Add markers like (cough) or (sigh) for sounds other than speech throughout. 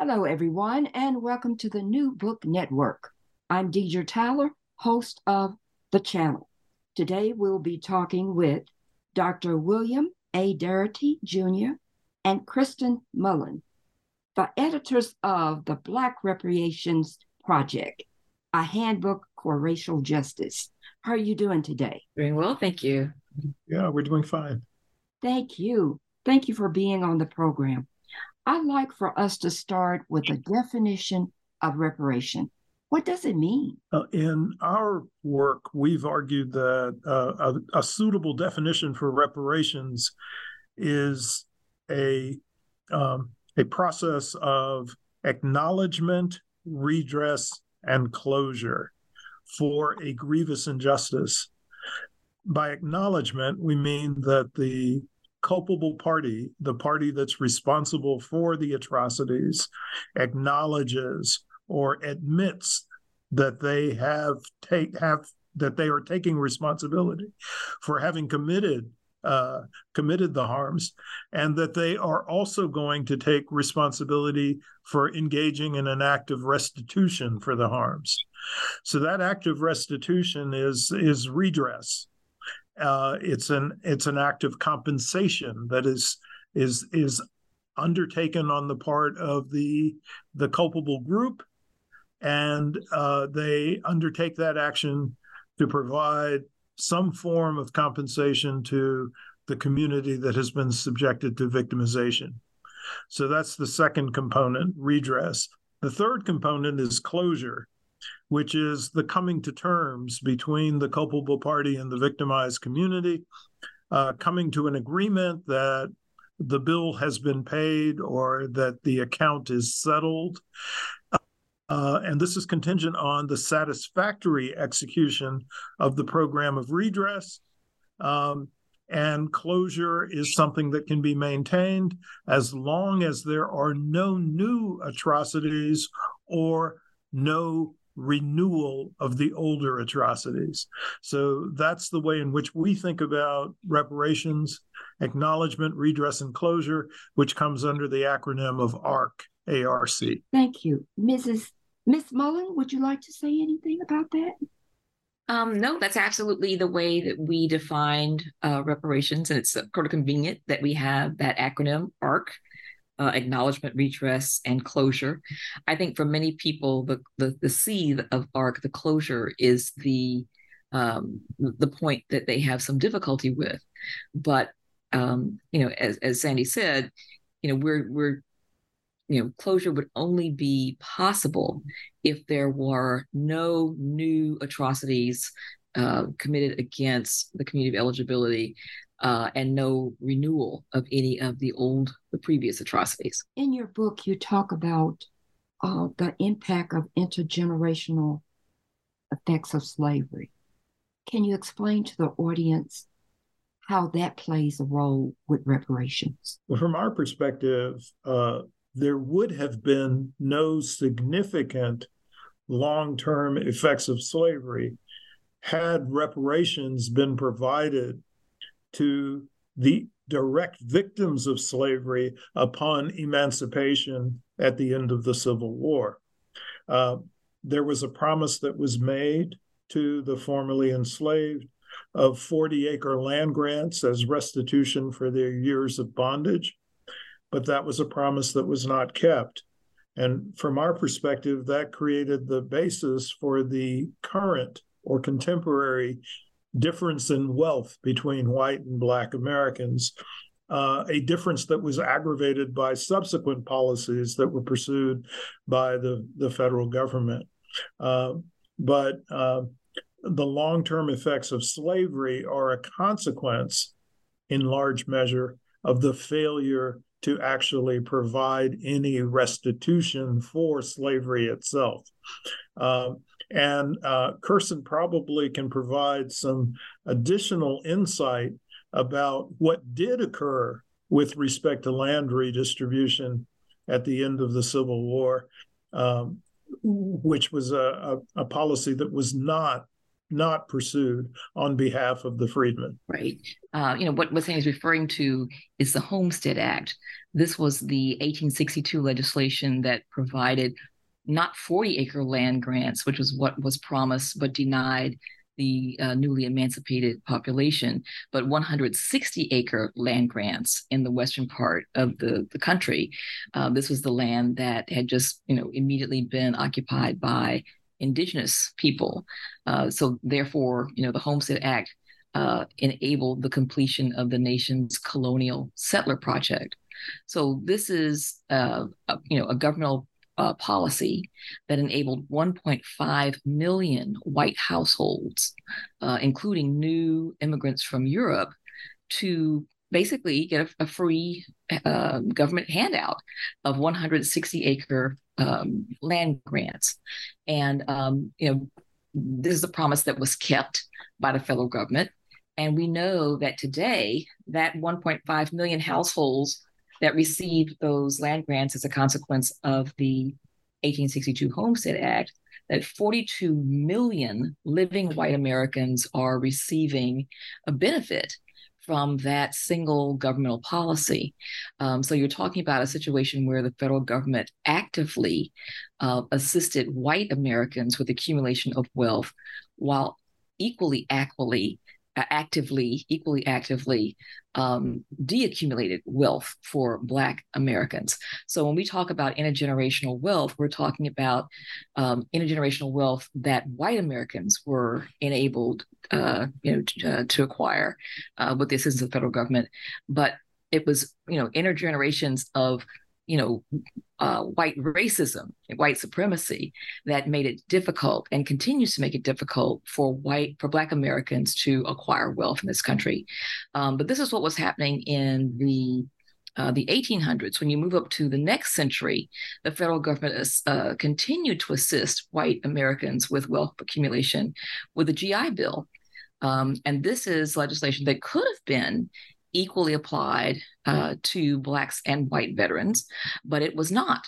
Hello, everyone, and welcome to the New Book Network. I'm Deidre Tyler, host of the channel. Today, we'll be talking with Dr. William A. Darity Jr. and Kristen Mullen, the editors of the Black Reparations Project, a handbook for racial justice. How are you doing today? Doing well, thank you. Yeah, we're doing fine. Thank you. Thank you for being on the program. I'd like for us to start with a definition of reparation. What does it mean? Uh, in our work, we've argued that uh, a, a, suitable definition for reparations is a um, a process of acknowledgement, redress, and closure for a grievous injustice. By acknowledgement, we mean that the culpable party, the party that's responsible for the atrocities, acknowledges or admits that they have take have that they are taking responsibility for having committed uh, committed the harms, and that they are also going to take responsibility for engaging in an act of restitution for the harms. So that act of restitution is is redress uh, it's an it's an act of compensation that is is is undertaken on the part of the the culpable group, and uh, they undertake that action to provide some form of compensation to the community that has been subjected to victimization. So that's the second component, redress. The third component is closure which is the coming to terms between the culpable party and the victimized community, uh, coming to an agreement that the bill has been paid or that the account is settled. Uh, and this is contingent on the satisfactory execution of the program of redress. Um, and closure is something that can be maintained as long as there are no new atrocities or no renewal of the older atrocities. So that's the way in which we think about reparations, acknowledgement, redress, and closure, which comes under the acronym of ARC. ARC. Thank you. Mrs. Miss Mullen, would you like to say anything about that? Um, no, that's absolutely the way that we defined uh, reparations, and it's sort of convenient that we have that acronym ARC uh, acknowledgement, redress, and closure. I think for many people, the the, the C of ARC, the closure, is the um, the point that they have some difficulty with. But um, you know, as as Sandy said, you know, we're we're you know, closure would only be possible if there were no new atrocities uh, committed against the community of eligibility uh, and no renewal of any of the old, the previous atrocities. In your book, you talk about uh, the impact of intergenerational effects of slavery. Can you explain to the audience how that plays a role with reparations? Well, from our perspective, uh, there would have been no significant long term effects of slavery had reparations been provided to the direct victims of slavery upon emancipation at the end of the Civil War. Uh, there was a promise that was made to the formerly enslaved of 40 acre land grants as restitution for their years of bondage, but that was a promise that was not kept. And from our perspective, that created the basis for the current or contemporary difference in wealth between white and black Americans, uh, a difference that was aggravated by subsequent policies that were pursued by the, the federal government. Uh, but uh, the long term effects of slavery are a consequence, in large measure, of the failure to actually provide any restitution for slavery itself. And uh, Kirsten probably can provide some additional insight about what did occur with respect to land redistribution at the end of the Civil War, um, which was a, a, a policy that was not not pursued on behalf of the freedmen. Right. Uh, you know, what Wesson is referring to is the Homestead Act. This was the 1862 legislation that provided not 40 acre land grants, which was what was promised but denied the uh, newly emancipated population, but 160 acre land grants in the western part of the, the country. Uh, this was the land that had just, you know, immediately been occupied by indigenous people. Uh, so therefore, you know, the Homestead Act uh, enabled the completion of the nation's colonial settler project. So this is, uh, you know, a governmental uh, policy that enabled 1.5 million white households, uh, including new immigrants from Europe, to basically get a, a free uh, government handout of 160 acre um, land grants. And, um, you know, this is a promise that was kept by the federal government. And we know that today, that 1.5 million households that received those land grants as a consequence of the 1862 Homestead Act, that 42 million living white Americans are receiving a benefit from that single governmental policy. Um, so you're talking about a situation where the federal government actively uh, assisted white Americans with accumulation of wealth while equally actively actively, equally actively um, deaccumulated wealth for Black Americans. So when we talk about intergenerational wealth, we're talking about um, intergenerational wealth that white Americans were enabled, uh, you know, to, uh, to acquire uh, with the assistance of the federal government, but it was, you know, intergenerations of you know, uh, white racism, white supremacy that made it difficult and continues to make it difficult for white, for Black Americans to acquire wealth in this country. Um, but this is what was happening in the uh, the 1800s, when you move up to the next century, the federal government uh, continued to assist white Americans with wealth accumulation with the GI Bill. Um, and this is legislation that could have been equally applied uh, to blacks and white veterans, but it was not.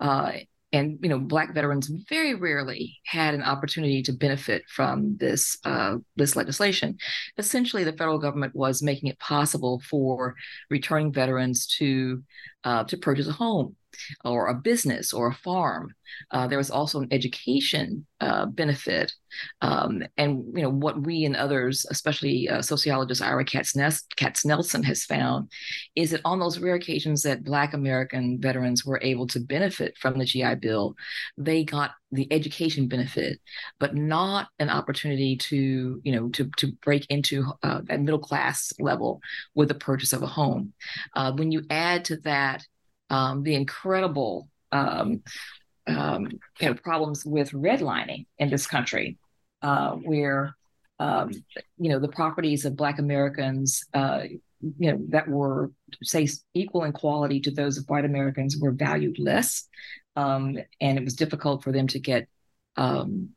Uh, and you know, black veterans very rarely had an opportunity to benefit from this uh, this legislation. Essentially, the federal government was making it possible for returning veterans to uh, to purchase a home or a business or a farm. Uh, there was also an education uh, benefit, um, and you know what we and others, especially uh, sociologist Ira Katznelson, has found is that on those rare occasions that Black American veterans were able to benefit from the GI Bill, they got the education benefit, but not an opportunity to you know to to break into uh, that middle class level with the purchase of a home. Uh, when you add to that um, the incredible um, um, you know, problems with redlining in this country, uh, where um, you know the properties of Black Americans, uh, you know, that were say equal in quality to those of white Americans were valued less, um, and it was difficult for them to get um,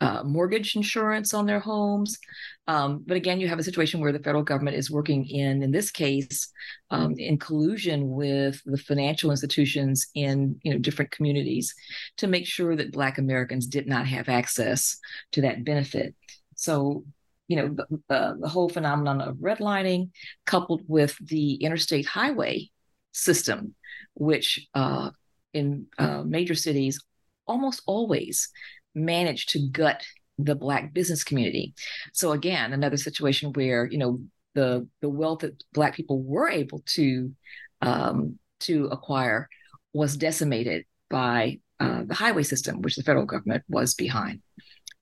uh, mortgage insurance on their homes. Um, but again, you have a situation where the federal government is working in, in this case, um, in collusion with the financial institutions in you know different communities to make sure that Black Americans did not have access to that benefit. So you know the, uh, the whole phenomenon of redlining coupled with the interstate highway system which uh, in uh, major cities almost always manage to gut the black business community. So again another situation where you know the the wealth that black people were able to um, to acquire was decimated by uh, the highway system which the federal government was behind.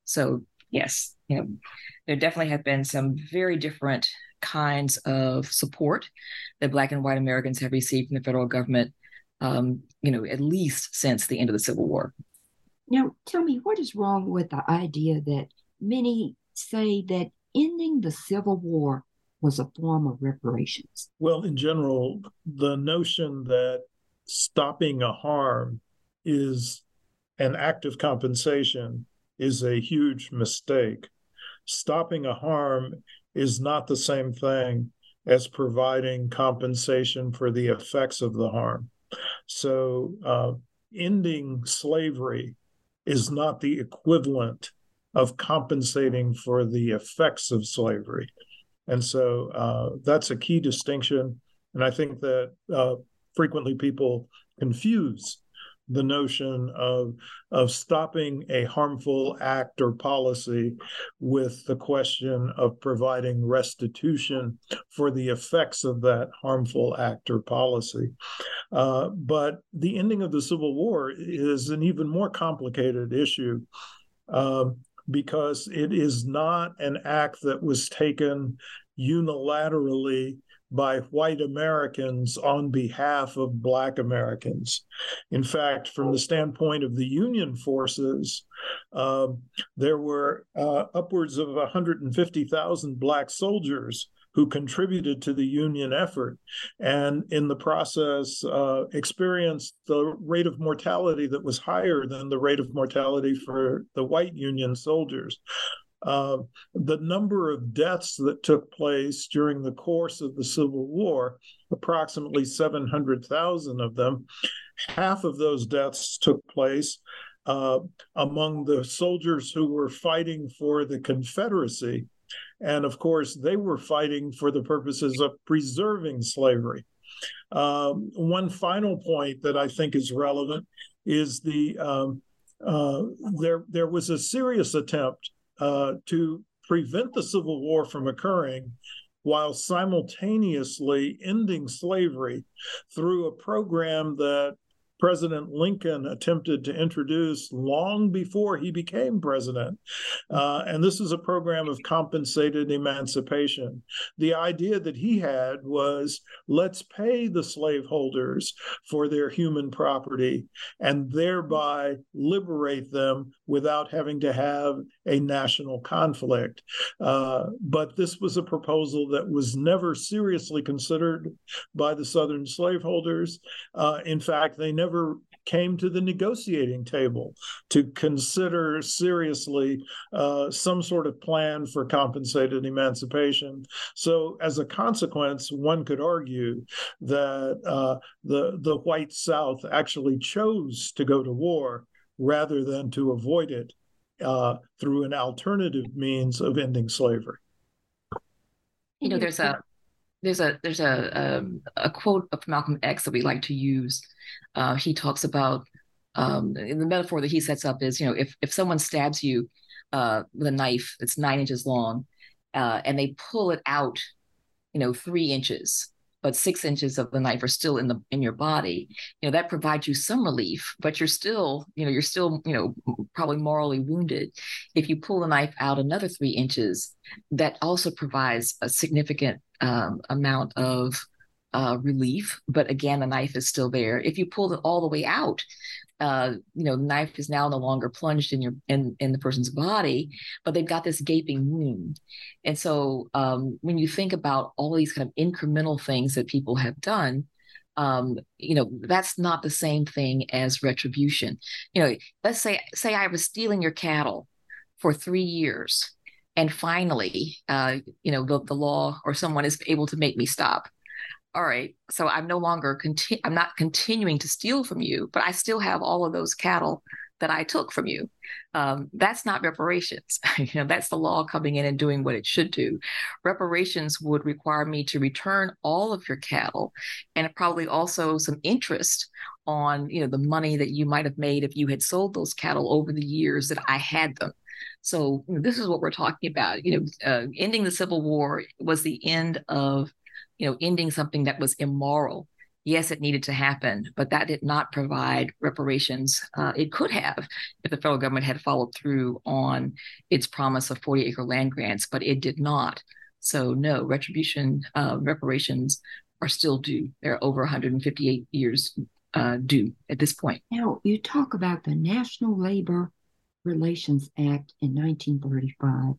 So yes you know there definitely have been some very different kinds of support that black and white americans have received from the federal government um, you know at least since the end of the civil war now, tell me, what is wrong with the idea that many say that ending the Civil War was a form of reparations? Well, in general, the notion that stopping a harm is an act of compensation is a huge mistake. Stopping a harm is not the same thing as providing compensation for the effects of the harm. So, uh, ending slavery is not the equivalent of compensating for the effects of slavery. And so uh, that's a key distinction. And I think that uh, frequently people confuse the notion of of stopping a harmful act or policy with the question of providing restitution for the effects of that harmful act or policy. Uh, but the ending of the Civil War is an even more complicated issue. Um, because it is not an act that was taken unilaterally by white Americans on behalf of Black Americans. In fact, from the standpoint of the Union forces, uh, there were uh, upwards of 150,000 Black soldiers who contributed to the Union effort, and in the process uh, experienced the rate of mortality that was higher than the rate of mortality for the white Union soldiers. Uh, the number of deaths that took place during the course of the Civil War, approximately 700,000 of them, half of those deaths took place uh, among the soldiers who were fighting for the Confederacy. And of course, they were fighting for the purposes of preserving slavery. Um, one final point that I think is relevant is the um, uh, there there was a serious attempt uh, to prevent the Civil War from occurring while simultaneously ending slavery through a program that President Lincoln attempted to introduce long before he became president. Uh, and this is a program of compensated emancipation. The idea that he had was let's pay the slaveholders for their human property and thereby liberate them without having to have a national conflict. Uh, but this was a proposal that was never seriously considered by the Southern slaveholders. Uh, in fact, they never came to the negotiating table to consider seriously uh, some sort of plan for compensated emancipation. So, as a consequence, one could argue that uh, the the white South actually chose to go to war rather than to avoid it uh, through an alternative means of ending slavery. You know, there's a there's a there's a um, a quote of Malcolm X that we like to use. Uh, he talks about um, the metaphor that he sets up is you know if if someone stabs you uh, with a knife that's nine inches long uh, and they pull it out, you know, three inches, but six inches of the knife are still in the in your body you know that provides you some relief but you're still you know you're still you know probably morally wounded. If you pull the knife out another three inches that also provides a significant um, amount of uh, relief but again the knife is still there. If you pull it all the way out uh, you know, the knife is now no longer plunged in your in in the person's body, but they've got this gaping wound. And so um, when you think about all these kind of incremental things that people have done, um, you know, that's not the same thing as retribution. You know, let's say say I was stealing your cattle for three years, and finally, uh, you know, the, the law or someone is able to make me stop all right, so I'm no longer conti- I'm not continuing to steal from you, but I still have all of those cattle that I took from you. Um, that's not reparations. (laughs) you know, that's the law coming in and doing what it should do. Reparations would require me to return all of your cattle and probably also some interest on, you know, the money that you might have made if you had sold those cattle over the years that I had them. So this is what we're talking about. You know, uh, ending the Civil War was the end of you know, ending something that was immoral. Yes, it needed to happen, but that did not provide reparations. Uh, it could have if the federal government had followed through on its promise of 40 acre land grants, but it did not. So, no, retribution, uh, reparations are still due. They're over 158 years uh, due at this point. Now, you talk about the National Labor Relations Act in 1935.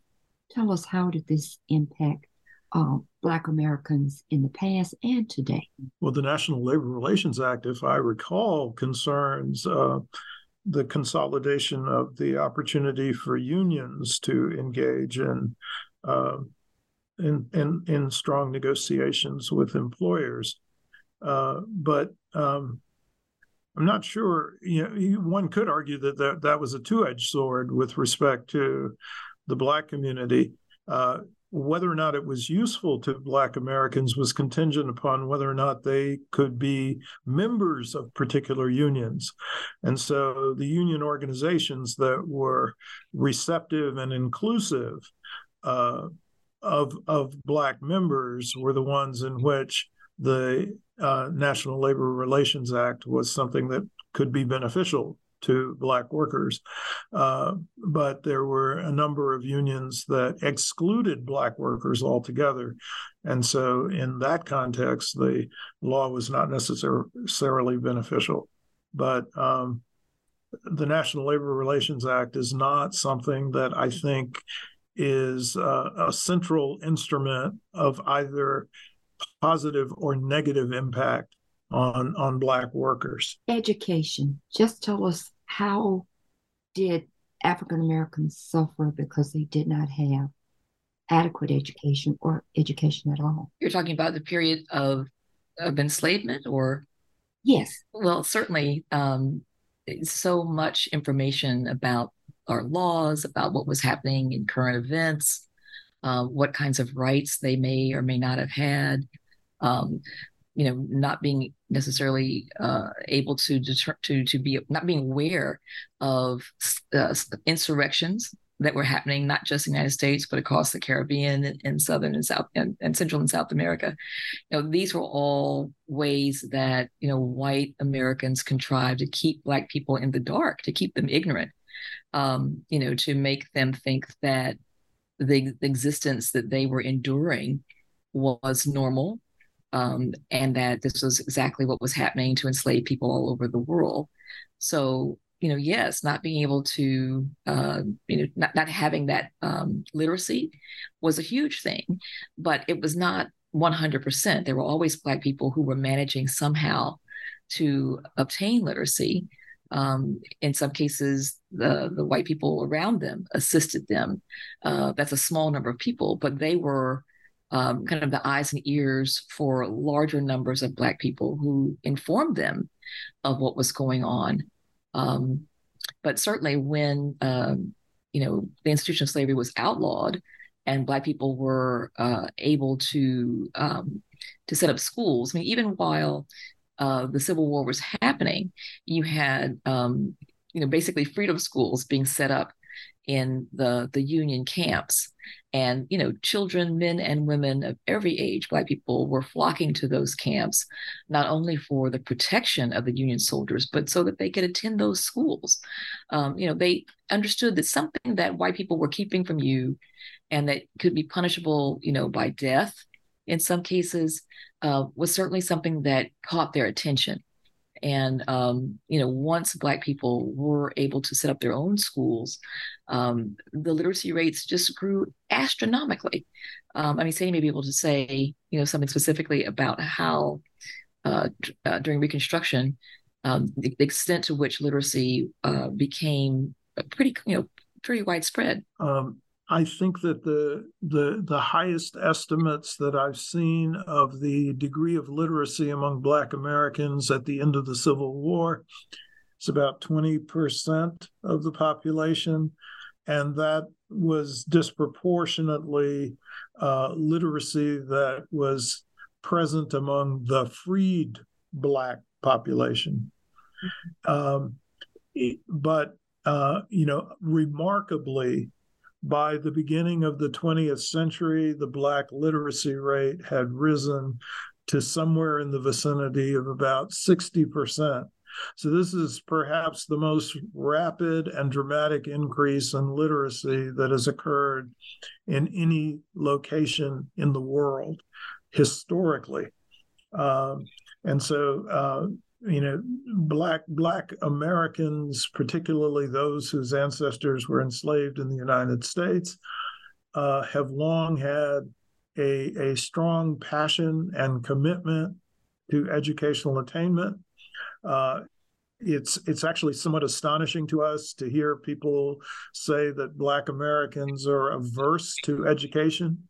Tell us how did this impact um, Black Americans in the past and today? Well, the National Labor Relations Act, if I recall, concerns uh, the consolidation of the opportunity for unions to engage in, uh, in, in, in strong negotiations with employers. Uh, but um, I'm not sure. You know, one could argue that that, that was a two-edged sword with respect to the black community. Uh, whether or not it was useful to Black Americans was contingent upon whether or not they could be members of particular unions. And so the union organizations that were receptive and inclusive uh, of, of Black members were the ones in which the uh, National Labor Relations Act was something that could be beneficial to black workers. Uh, but there were a number of unions that excluded black workers altogether. And so, in that context, the law was not necessarily beneficial. But um, the National Labor Relations Act is not something that I think is uh, a central instrument of either positive or negative impact on on black workers education just tell us how did african americans suffer because they did not have adequate education or education at all? You're talking about the period of of enslavement or? Yes. Well certainly um so much information about our laws about what was happening in current events uh, what kinds of rights they may or may not have had. Um, you know not being necessarily uh, able to deter- to to be not being aware of uh, insurrections that were happening not just in the United States but across the Caribbean and, and southern and south and, and, central and South America. You know these were all ways that you know white Americans contrived to keep black people in the dark, to keep them ignorant, um, you know, to make them think that the, the existence that they were enduring was normal um, and that this was exactly what was happening to enslaved people all over the world. So, you know, yes, not being able to, uh, you know, not, not having that um, literacy was a huge thing, but it was not 100%. There were always Black people who were managing somehow to obtain literacy. Um, in some cases, the, the white people around them assisted them. Uh, that's a small number of people, but they were um, kind of the eyes and ears for larger numbers of Black people who informed them of what was going on. Um, but certainly, when um, you know the institution of slavery was outlawed, and Black people were uh, able to um, to set up schools. I mean, even while uh, the Civil War was happening, you had um, you know basically freedom schools being set up in the the Union camps. And you know children men and women of every age black people were flocking to those camps not only for the protection of the union soldiers but so that they could attend those schools. Um, you know they understood that something that white people were keeping from you and that could be punishable you know by death in some cases uh, was certainly something that caught their attention and um, you know, once Black people were able to set up their own schools, um, the literacy rates just grew astronomically. Um, I mean, Sandy may be able to say, you know, something specifically about how uh, uh, during Reconstruction, um, the, the, extent to which literacy uh, became pretty, you know, pretty widespread. Um, I think that the the the highest estimates that I've seen of the degree of literacy among Black Americans at the end of the Civil War is about 20% of the population. And that was disproportionately uh, literacy that was present among the freed Black population. Um, but, uh, you know, remarkably, by the beginning of the 20th century, the Black literacy rate had risen to somewhere in the vicinity of about 60%. So, this is perhaps the most rapid and dramatic increase in literacy that has occurred in any location in the world historically. Um, and so, uh, you know black black americans particularly those whose ancestors were enslaved in the united states uh, have long had a, a strong passion and commitment to educational attainment. Uh, it's it's actually somewhat astonishing to us to hear people say that Black Americans are averse to education,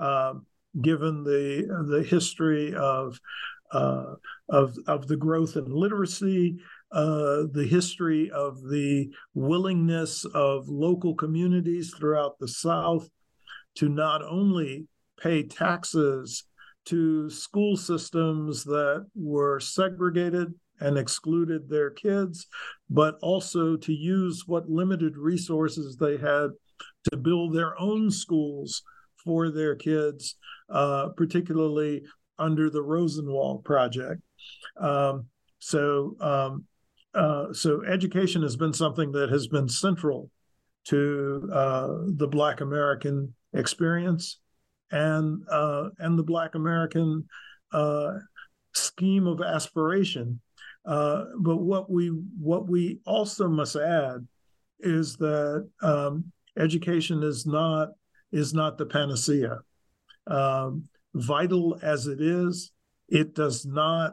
uh, given the the history of uh, of of the growth in literacy, uh, the history of the willingness of local communities throughout the South to not only pay taxes to school systems that were segregated and excluded their kids, but also to use what limited resources they had to build their own schools for their kids, uh, particularly under the Rosenwald Project. Um, so, um, uh, so education has been something that has been central to uh, the Black American experience and uh, and the Black American uh, scheme of aspiration. Uh, but what we what we also must add is that um, education is not is not the panacea. Um, vital as it is, it does not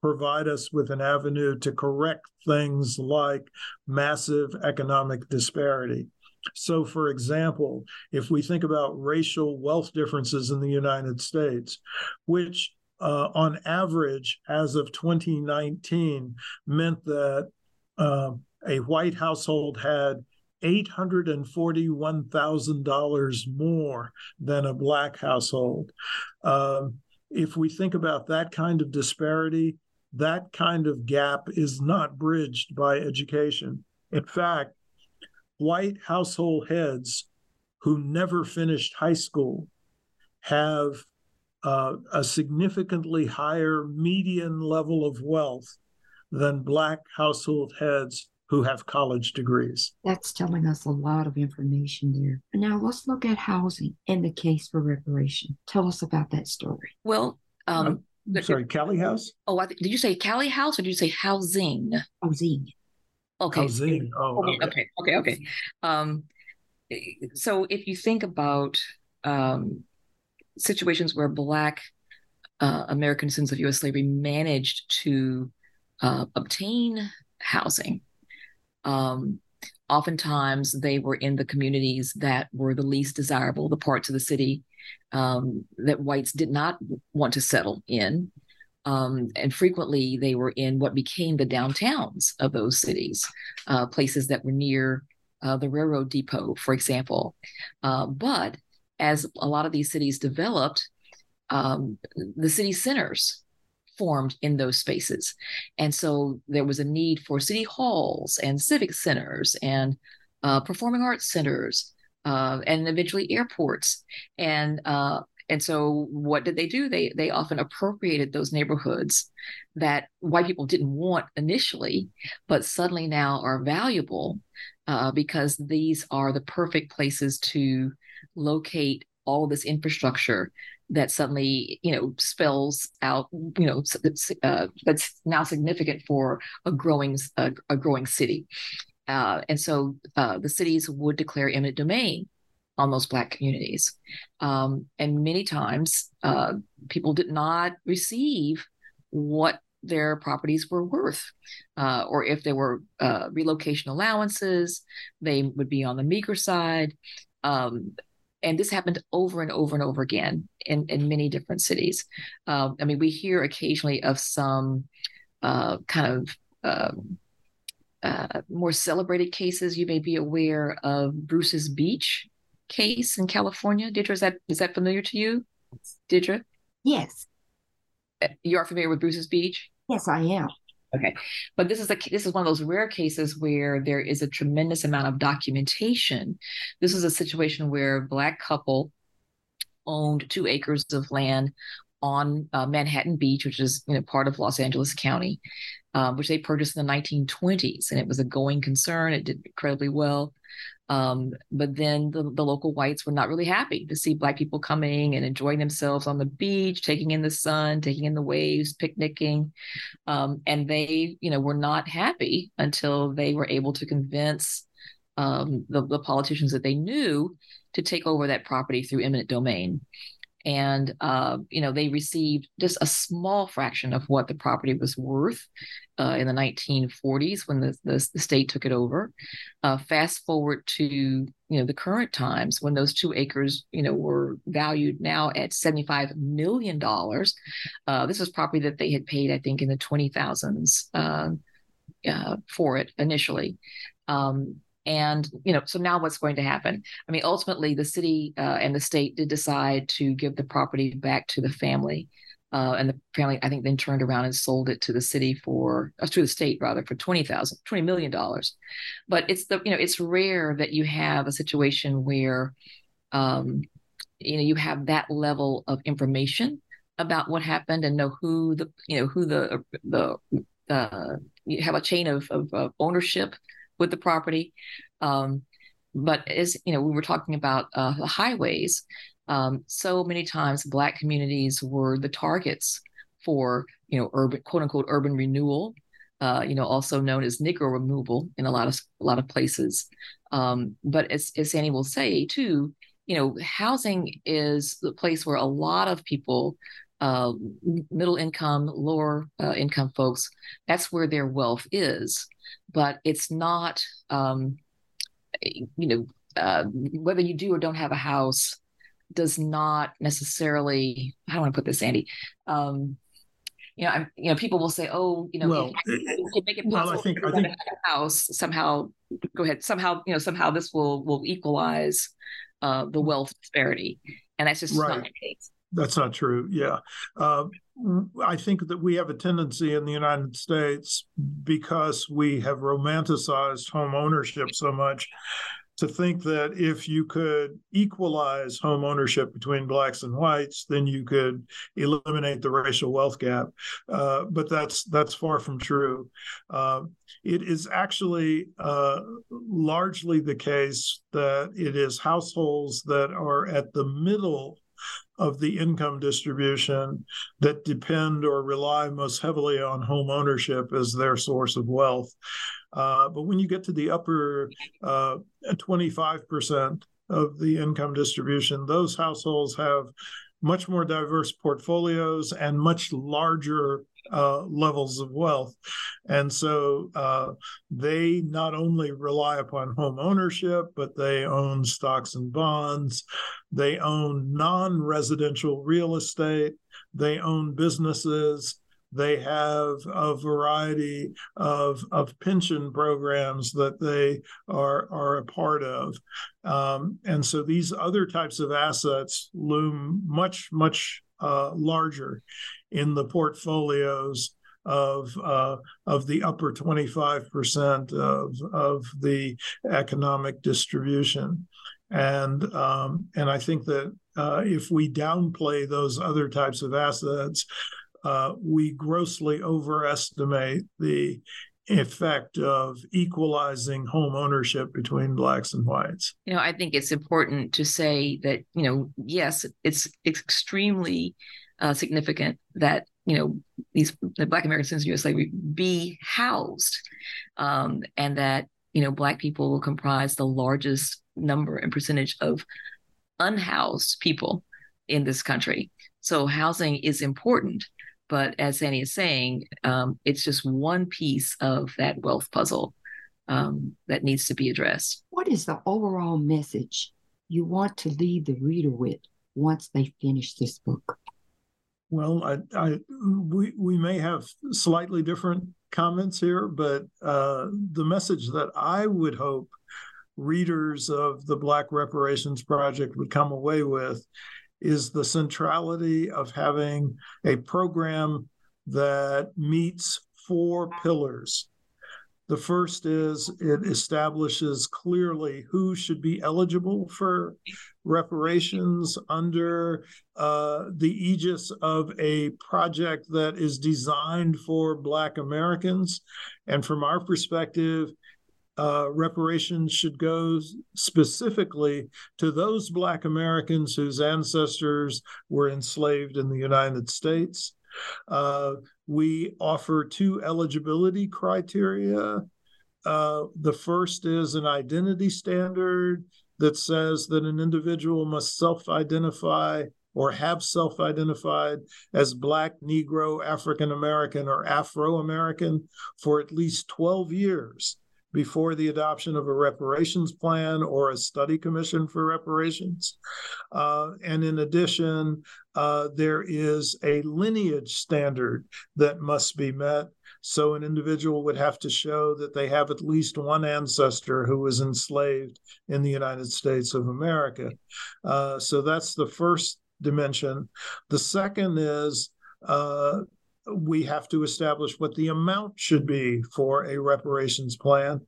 provide us with an avenue to correct things like massive economic disparity. So, for example, if we think about racial wealth differences in the United States, which uh, on average, as of 2019, meant that uh, a white household had $841,000 more than a black household. Uh, if we think about that kind of disparity, that kind of gap is not bridged by education. In fact, white household heads who never finished high school have uh, a significantly higher median level of wealth than black household heads who have college degrees. That's telling us a lot of information there. Now let's look at housing and the case for reparation. Tell us about that story. Well, um, uh, sorry, Callie House. Oh, I th- did you say Callie House or did you say housing? Housing. Okay. Housing. Oh, okay. Okay. Okay. Okay. Um, so if you think about um, situations where Black uh, American descendants of U.S. slavery managed to uh, obtain housing. Um, oftentimes, they were in the communities that were the least desirable, the parts of the city um, that whites did not want to settle in. Um, and frequently, they were in what became the downtowns of those cities, uh, places that were near uh, the railroad depot, for example. Uh, but as a lot of these cities developed, um, the city centers formed in those spaces. And so there was a need for city halls and civic centers and uh, performing arts centers uh, and eventually airports. And uh, and so what did they do? They they often appropriated those neighborhoods that white people didn't want initially, but suddenly now are valuable uh, because these are the perfect places to locate all this infrastructure that suddenly you know spells out you know uh, that's now significant for a growing a, growing city. Uh, and so uh, the cities would declare eminent domain on those black communities. Um, and many times uh, people did not receive what their properties were worth. Uh, or if there were uh, relocation allowances they would be on the meager side. Um, and this happened over and over and over again in, in many different cities. Um, I mean, we hear occasionally of some uh, kind of um, uh, more celebrated cases. You may be aware of Bruce's Beach case in California. Didra, is that is that familiar to you, Didra? Yes. Uh, you are familiar with Bruce's Beach? Yes, I am. Okay, but this is a this is one of those rare cases where there is a tremendous amount of documentation. This is a situation where a black couple owned two acres of land on uh, Manhattan Beach, which is you know part of Los Angeles County, um, which they purchased in the 1920s, and it was a going concern. It did incredibly well. Um, but then the, the local whites were not really happy to see black people coming and enjoying themselves on the beach, taking in the sun, taking in the waves, picnicking. Um, and they, you know, were not happy until they were able to convince um, the, the politicians that they knew to take over that property through eminent domain. And uh, you know they received just a small fraction of what the property was worth uh, in the 1940s when the, the, the state took it over. Uh, fast forward to you know the current times when those two acres you know were valued now at 75 million dollars. Uh, this was property that they had paid I think in the 20,000s uh, uh, for it initially. Um, and you know, so now what's going to happen? I mean, ultimately, the city uh, and the state did decide to give the property back to the family, uh, and the family, I think, then turned around and sold it to the city for, uh, to the state rather, for twenty thousand, twenty million dollars. But it's the, you know, it's rare that you have a situation where, um, you know, you have that level of information about what happened and know who the, you know, who the the uh, you have a chain of, of, of ownership with the property. Um, but as you know, we were talking about uh, the highways. Um, so many times, Black communities were the targets for you know urban quote unquote urban renewal. Uh, you know, also known as Negro removal in a lot of a lot of places. Um, but as, as Sandy will say too, you know, housing is the place where a lot of people uh, middle income, lower uh, income folks, that's where their wealth is. But it's not, um, you know, uh, whether you do or don't have a house does not necessarily. How do I put this, Andy? Um, you know, I'm, you know, people will say, "Oh, you know, well, make it possible well, I think, I think... a house somehow." Go ahead. Somehow, you know, somehow this will will equalize uh, the wealth disparity, and that's just right. not the case. That's not true. Yeah. Uh, I think that we have a tendency in the United States because we have romanticized home ownership so much to think that if you could equalize home ownership between blacks and whites, then you could eliminate the racial wealth gap. Uh, but that's that's far from true. Uh, it is actually uh, largely the case that it is households that are at the middle of the income distribution that depend or rely most heavily on home ownership as their source of wealth. Uh, but when you get to the upper uh, 25% of the income distribution, those households have much more diverse portfolios and much larger uh, levels of wealth. And so uh, they not only rely upon home ownership, but they own stocks and bonds. They own non residential real estate. They own businesses. They have a variety of, of pension programs that they are, are a part of. Um, and so these other types of assets loom much, much uh, larger in the portfolios of uh, of the upper 25% of of the economic distribution and um, and I think that uh, if we downplay those other types of assets uh, we grossly overestimate the effect of equalizing home ownership between blacks and whites. You know, I think it's important to say that, you know, yes, it's, it's extremely uh, significant that, you know, these the Black Americans in the U.S. slavery be housed, um, and that you know Black people will comprise the largest number and percentage of unhoused people in this country. So housing is important. But as Sandy is saying, um, it's just one piece of that wealth puzzle um, that needs to be addressed. What is the overall message you want to leave the reader with once they finish this book? Well, I, I, we we may have slightly different comments here, but uh, the message that I would hope readers of the Black Reparations Project would come away with is the centrality of having a program that meets four pillars. The first is it establishes clearly who should be eligible for reparations under uh, the aegis of a project that is designed for Black Americans. And from our perspective, uh, reparations should go specifically to those Black Americans whose ancestors were enslaved in the United States. Uh, we offer two eligibility criteria. Uh, the first is an identity standard that says that an individual must self identify or have self identified as Black, Negro, African American, or Afro American for at least 12 years before the adoption of a reparations plan or a study commission for reparations. Uh, and in addition, uh, there is a lineage standard that must be met. So an individual would have to show that they have at least one ancestor who was enslaved in the United States of America. Uh, so that's the first dimension. The second is uh, we have to establish what the amount should be for a reparations plan.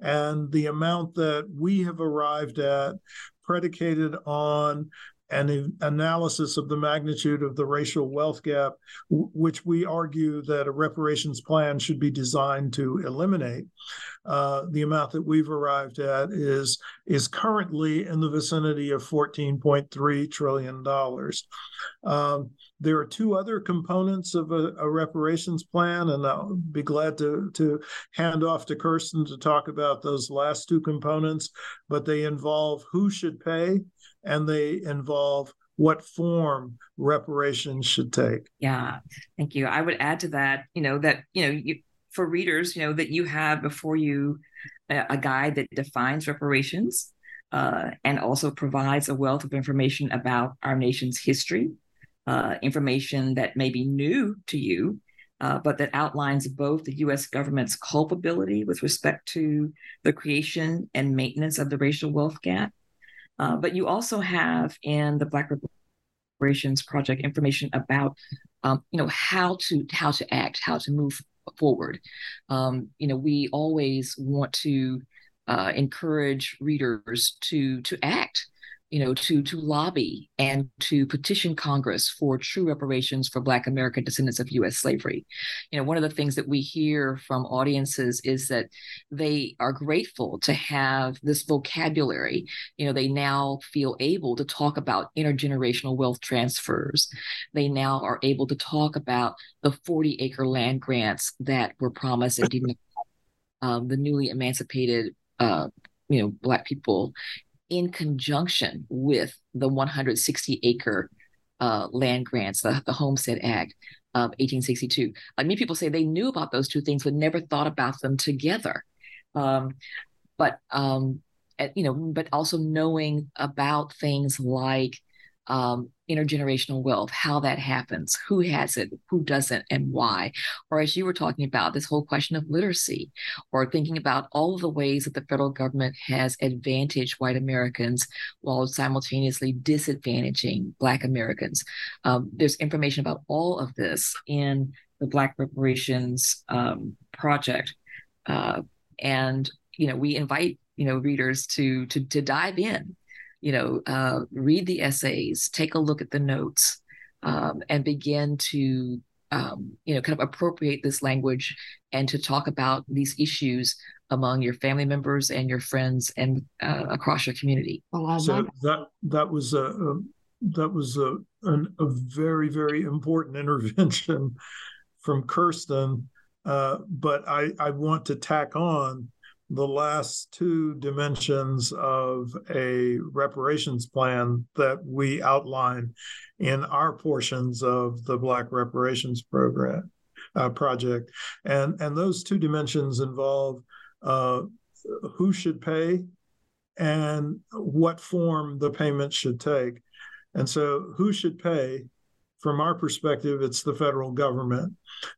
And the amount that we have arrived at, predicated on an analysis of the magnitude of the racial wealth gap, which we argue that a reparations plan should be designed to eliminate. Uh, the amount that we've arrived at is is currently in the vicinity of 14.3 trillion dollars. Um, there are two other components of a, a, reparations plan, and I'll be glad to, to hand off to Kirsten to talk about those last two components. But they involve who should pay and they involve what form reparations should take. Yeah, thank you. I would add to that, you know, that, you know, you, for readers, you know, that you have before you a, a guide that defines reparations uh, and also provides a wealth of information about our nation's history, uh, information that may be new to you, uh, but that outlines both the US government's culpability with respect to the creation and maintenance of the racial wealth gap uh, but you also have in the Black Reparations Project information about, um, you know, how to how to act, how to move forward. Um, you know, we always want to uh, encourage readers to to act you know, to to lobby and to petition Congress for true reparations for Black American descendants of U.S. slavery. You know, one of the things that we hear from audiences is that they are grateful to have this vocabulary. You know, they now feel able to talk about intergenerational wealth transfers. They now are able to talk about the 40 acre land grants that were promised and. Um, the newly emancipated uh, you know black people in conjunction with the 160 acre uh, land grants, the, the Homestead Act of 1862. Like many people say they knew about those two things, but never thought about them together. Um, but um, you know, but also knowing about things like um, intergenerational wealth, how that happens, who has it, who doesn't, and why. Or as you were talking about, this whole question of literacy, or thinking about all of the ways that the federal government has advantaged white Americans while simultaneously disadvantaging Black Americans. Um, there's information about all of this in the Black Reparations um, Project. Uh, and, you know, we invite, you know, readers to, to, to dive in you know, uh, read the essays, take a look at the notes, um, and begin to, um, you know, kind of appropriate this language and to talk about these issues among your family members and your friends and uh, across your community. Well, so that that was a, a that was a an, a very very important (laughs) intervention from Kirsten. Uh, but I I want to tack on the last two dimensions of a reparations plan that we outline in our portions of the Black Reparations Program uh, project, and and those two dimensions involve uh, who should pay and what form the payment should take, and so who should pay from our perspective, it's the federal government.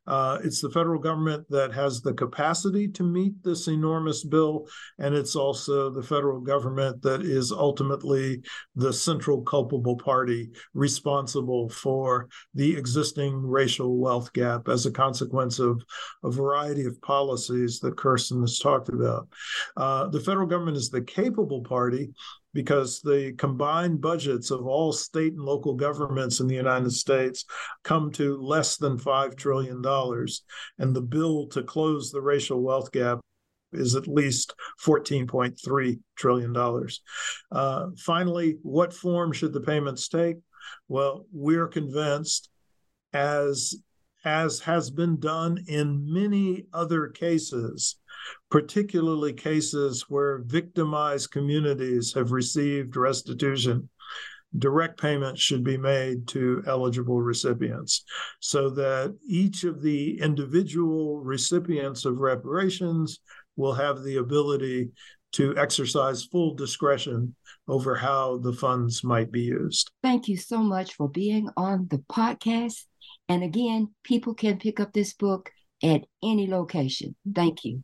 Uh, it's the federal government that has the capacity to meet this enormous bill, and it's also the federal government that is ultimately the central culpable party responsible for the existing racial wealth gap as a consequence of a variety of policies that Kirsten has talked about. Uh, the federal government is the capable party because the combined budgets of all state and local governments in the United States come to less than $5 trillion. And the bill to close the racial wealth gap is at least $14.3 trillion. Uh, finally, what form should the payments take? Well, we're convinced, as as has been done in many other cases, particularly cases where victimized communities have received restitution, direct payments should be made to eligible recipients so that each of the individual recipients of reparations will have the ability to exercise full discretion over how the funds might be used. Thank you so much for being on the podcast. And again, people can pick up this book at any location. Thank you.